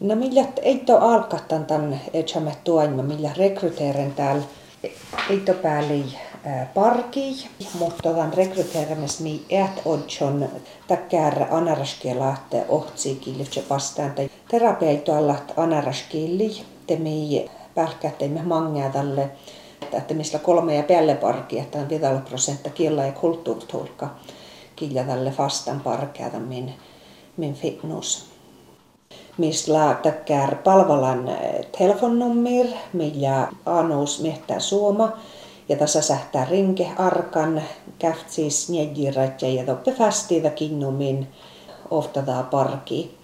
No millä ei to alkatan tämän etsämä tuoima, millä rekryteeren täällä ei to pääli parki, mutta tämän rekryteeramis mi ät odjon takkär anaraskelaat ohtsikille vastaan. Terapeito allat anaraskilli, te mi pälkäätte me mangaa tälle että missä kolme ja päälle parki, että on 5 prosenttia kiellä ja kulttuurtulka kilja tälle fastan parkeata min, min fitness. Missä takkär palvelan eh, telefonnummer, millä anus miettää suoma, ja tässä sähtää rinke arkan, käftsis njäjirat ja toppe fästiitä kinnumin oftada parki.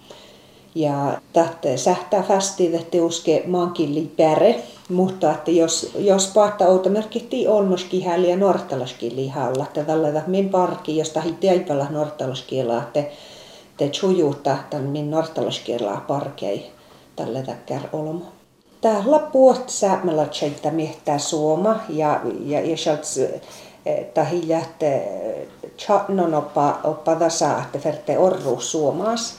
Ja tahte sähtää fästiitä teuske maankin päre, mutta että jos, jos pahta outa merkitti olmoskin häli ja nortalaskin lihalla, että tällä min parki, josta hitti aipalla nortalaskielaa, että te chujuutta tämän min nortalaskielaa parkei tällä täkkär olmo. Täällä puht säämällä tseitä miehtää suoma ja, ja, ja sieltä tahilla, että chatnon oppa, oppa tasa, että ferte orru suomas.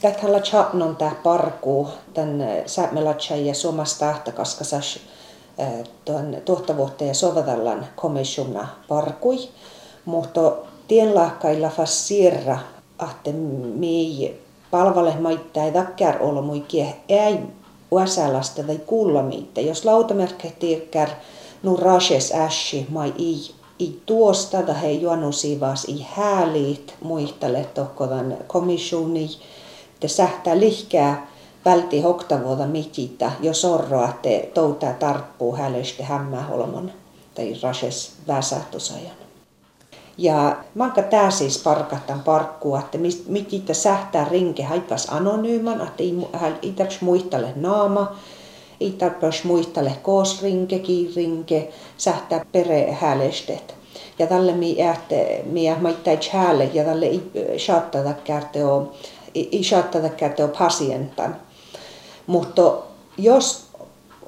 Tällä chatnon tää parku, tämän säämällä ja suomas tahta, koska sas tuon tuottavuutta ja sovellallan komissiona parkui. Mutta tienlahkailla fas mi palvele maittaa takkär olla muikie ei uasalasta tai kullamiitte. Jos lautamerkki tiikkär nu rashes ässi mai i, i tuosta da he juonusivas i hääliit muistele tohkovan komissioni te sähtää lihkää välti hoktavuota mititä, jos orroa te toutaa tarppuu hälystä hämmäholmon tai rashes väsähtusajan. Ja manka tää siis parkattan parkkua, että mitä sähtää rinke haipas anonyyman, että ei tarvitse muistale naama, ei tarvitse muistale koosrinke, kiirinke, sähtää perehälestet. Ja tälle mi ähte, mi maittai chäälle ja tälle ei saattaa kärteo, ei saattaa kärteo pasientan. Mutta jos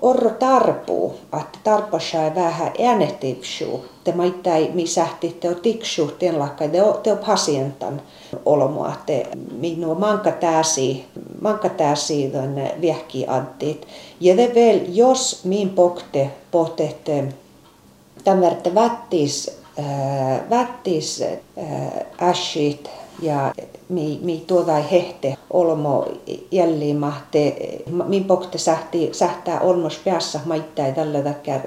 orro tarpuu, että tarpasai vähän äänetipsuu, te maittai mi sähti teo tiksu tien lakka teo, teo pasientan olmoa, te minua manka tääsi, manka tääsi tuonne viehki antit. Ja te vielä, jos min pokte pohtehte, tämän vättis, äh, vättis äh, äshit, ja mi, mi tuoda hehte olmo jälleen mahte, min pokte sähti, sähtää olmos peassa maittaa tällä takia,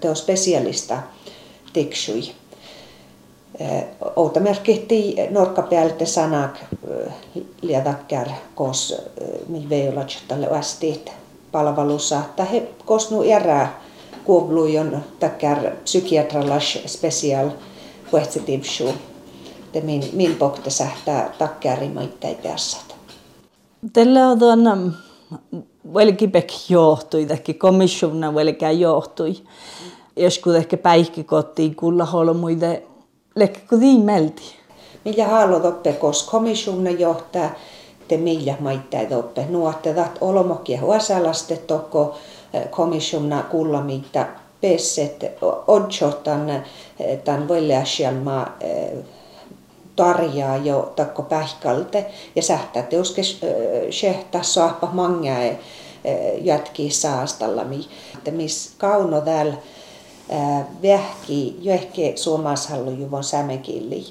teo spesialista tiksui. Outa merkittiin norkkapäältä sanak liadakkär kos mi veilat tälle astit palvelussa, he kosnu erää kuovlujon takkär psykiatralas special puhetsetipsuu te min, min pokte sähtää takkääri päässät. Tällä on tuon velkipek johtui, ehkä komissiona velkään johtui. Joskus ehkä päihkikotiin kulla holmuide, lekkä kun melti. Millä haluat oppe, koska komissiona johtaa, te millä maittai oppe. Nuottevat olomokia huosalaste toko komissiona kulla mitä pesset odjotan tämän voileasialma tarjaa jo takko pähkalte ja sähtää teoske sehtä saappa mangaa jätkii saastallami. Että miss kauno täällä vähki johke suomashallu juvon sämekilli.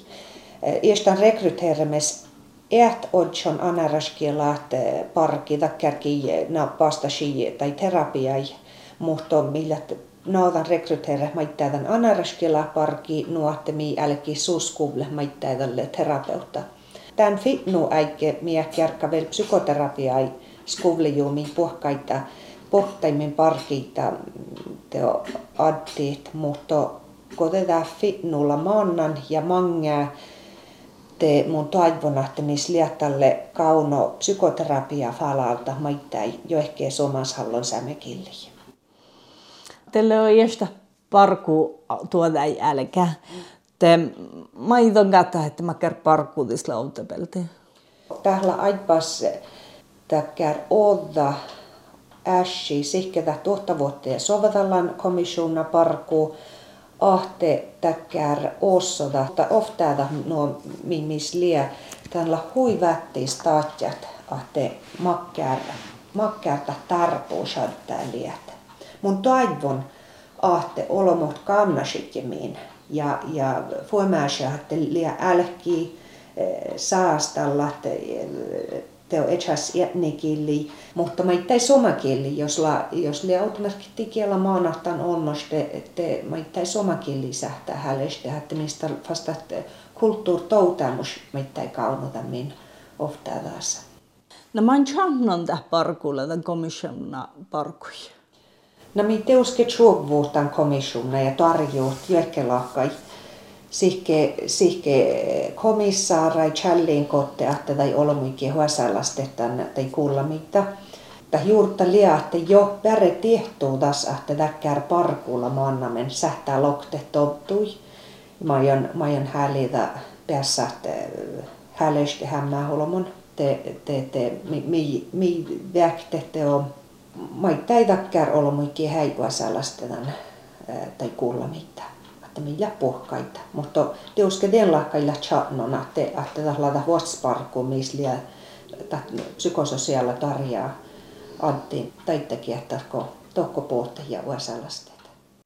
Iestan rekryteerimes Ät odjon anaraskielaat parki takkärki na vastasi tai terapiai, mutta millä naudan rekryteera maittäätän anaraskela parki nuottemi älki suskuvle maittäätälle terapeutta. Tän fitnu äike miä kärkkävel psykoterapiai skuvlijuumi puhkaita pohtaimin parkiita teo addit, mutta tätä fitnulla mannan ja mangää te mun toivon, että liättälle kauno psykoterapia falalta maittai jo ehkä somashallon sämekilliin teille on jästä parku tuoda jälkeen. Te maidon gata, että mä kär parku tis lautapelti. Täällä aipas täkkär odda ässi sihketä tuottavuutta ja sovatallan komissiona parku ahte täkkär ossoda. Oftaada nuo mimis lie tällä hui vättis taatjat että makkär, makkärta tarpuus liätä. Mun toivon, että olomot kannasikin ja, ja fuomäisiä, että liian älkii saastalla, että teo etsäs etnikili, mutta mä itse somakili, jos la, jos li automerkki kiellä maanahtan onnos, te, te mä itse somakili sähtää hälestä, että mistä vasta kulttuurtoutamus mä itse kaunuta min ofta tässä. No mä en tähän parkulle, tämän komissiona parkuja. No mi teuske tjuokvuutan komissiona ja tarjout jäkkelahkai sihke, sihke komissaarai kotte, että tai olmuikin huosalastettan tai kuulla mitä. Ta juurta että jo päre tiehtuu taas, että täkkär parkulla maannamen sähtää lokte tottui. Mä oon, mä oon häälitä päässä, häälöistä hämmää holmon. Te, te, te, mi, mi, mi väkte te on. Mä ei täkkär olmuikin häikua sellaisten tai kuulla mitään että millä pohkaita. Mutta teuske den lakkailla chatnona, että että tällaista vuosisparkku, missä psykososiaalla tarjaa Antti taittakin, että tokko pohtajia.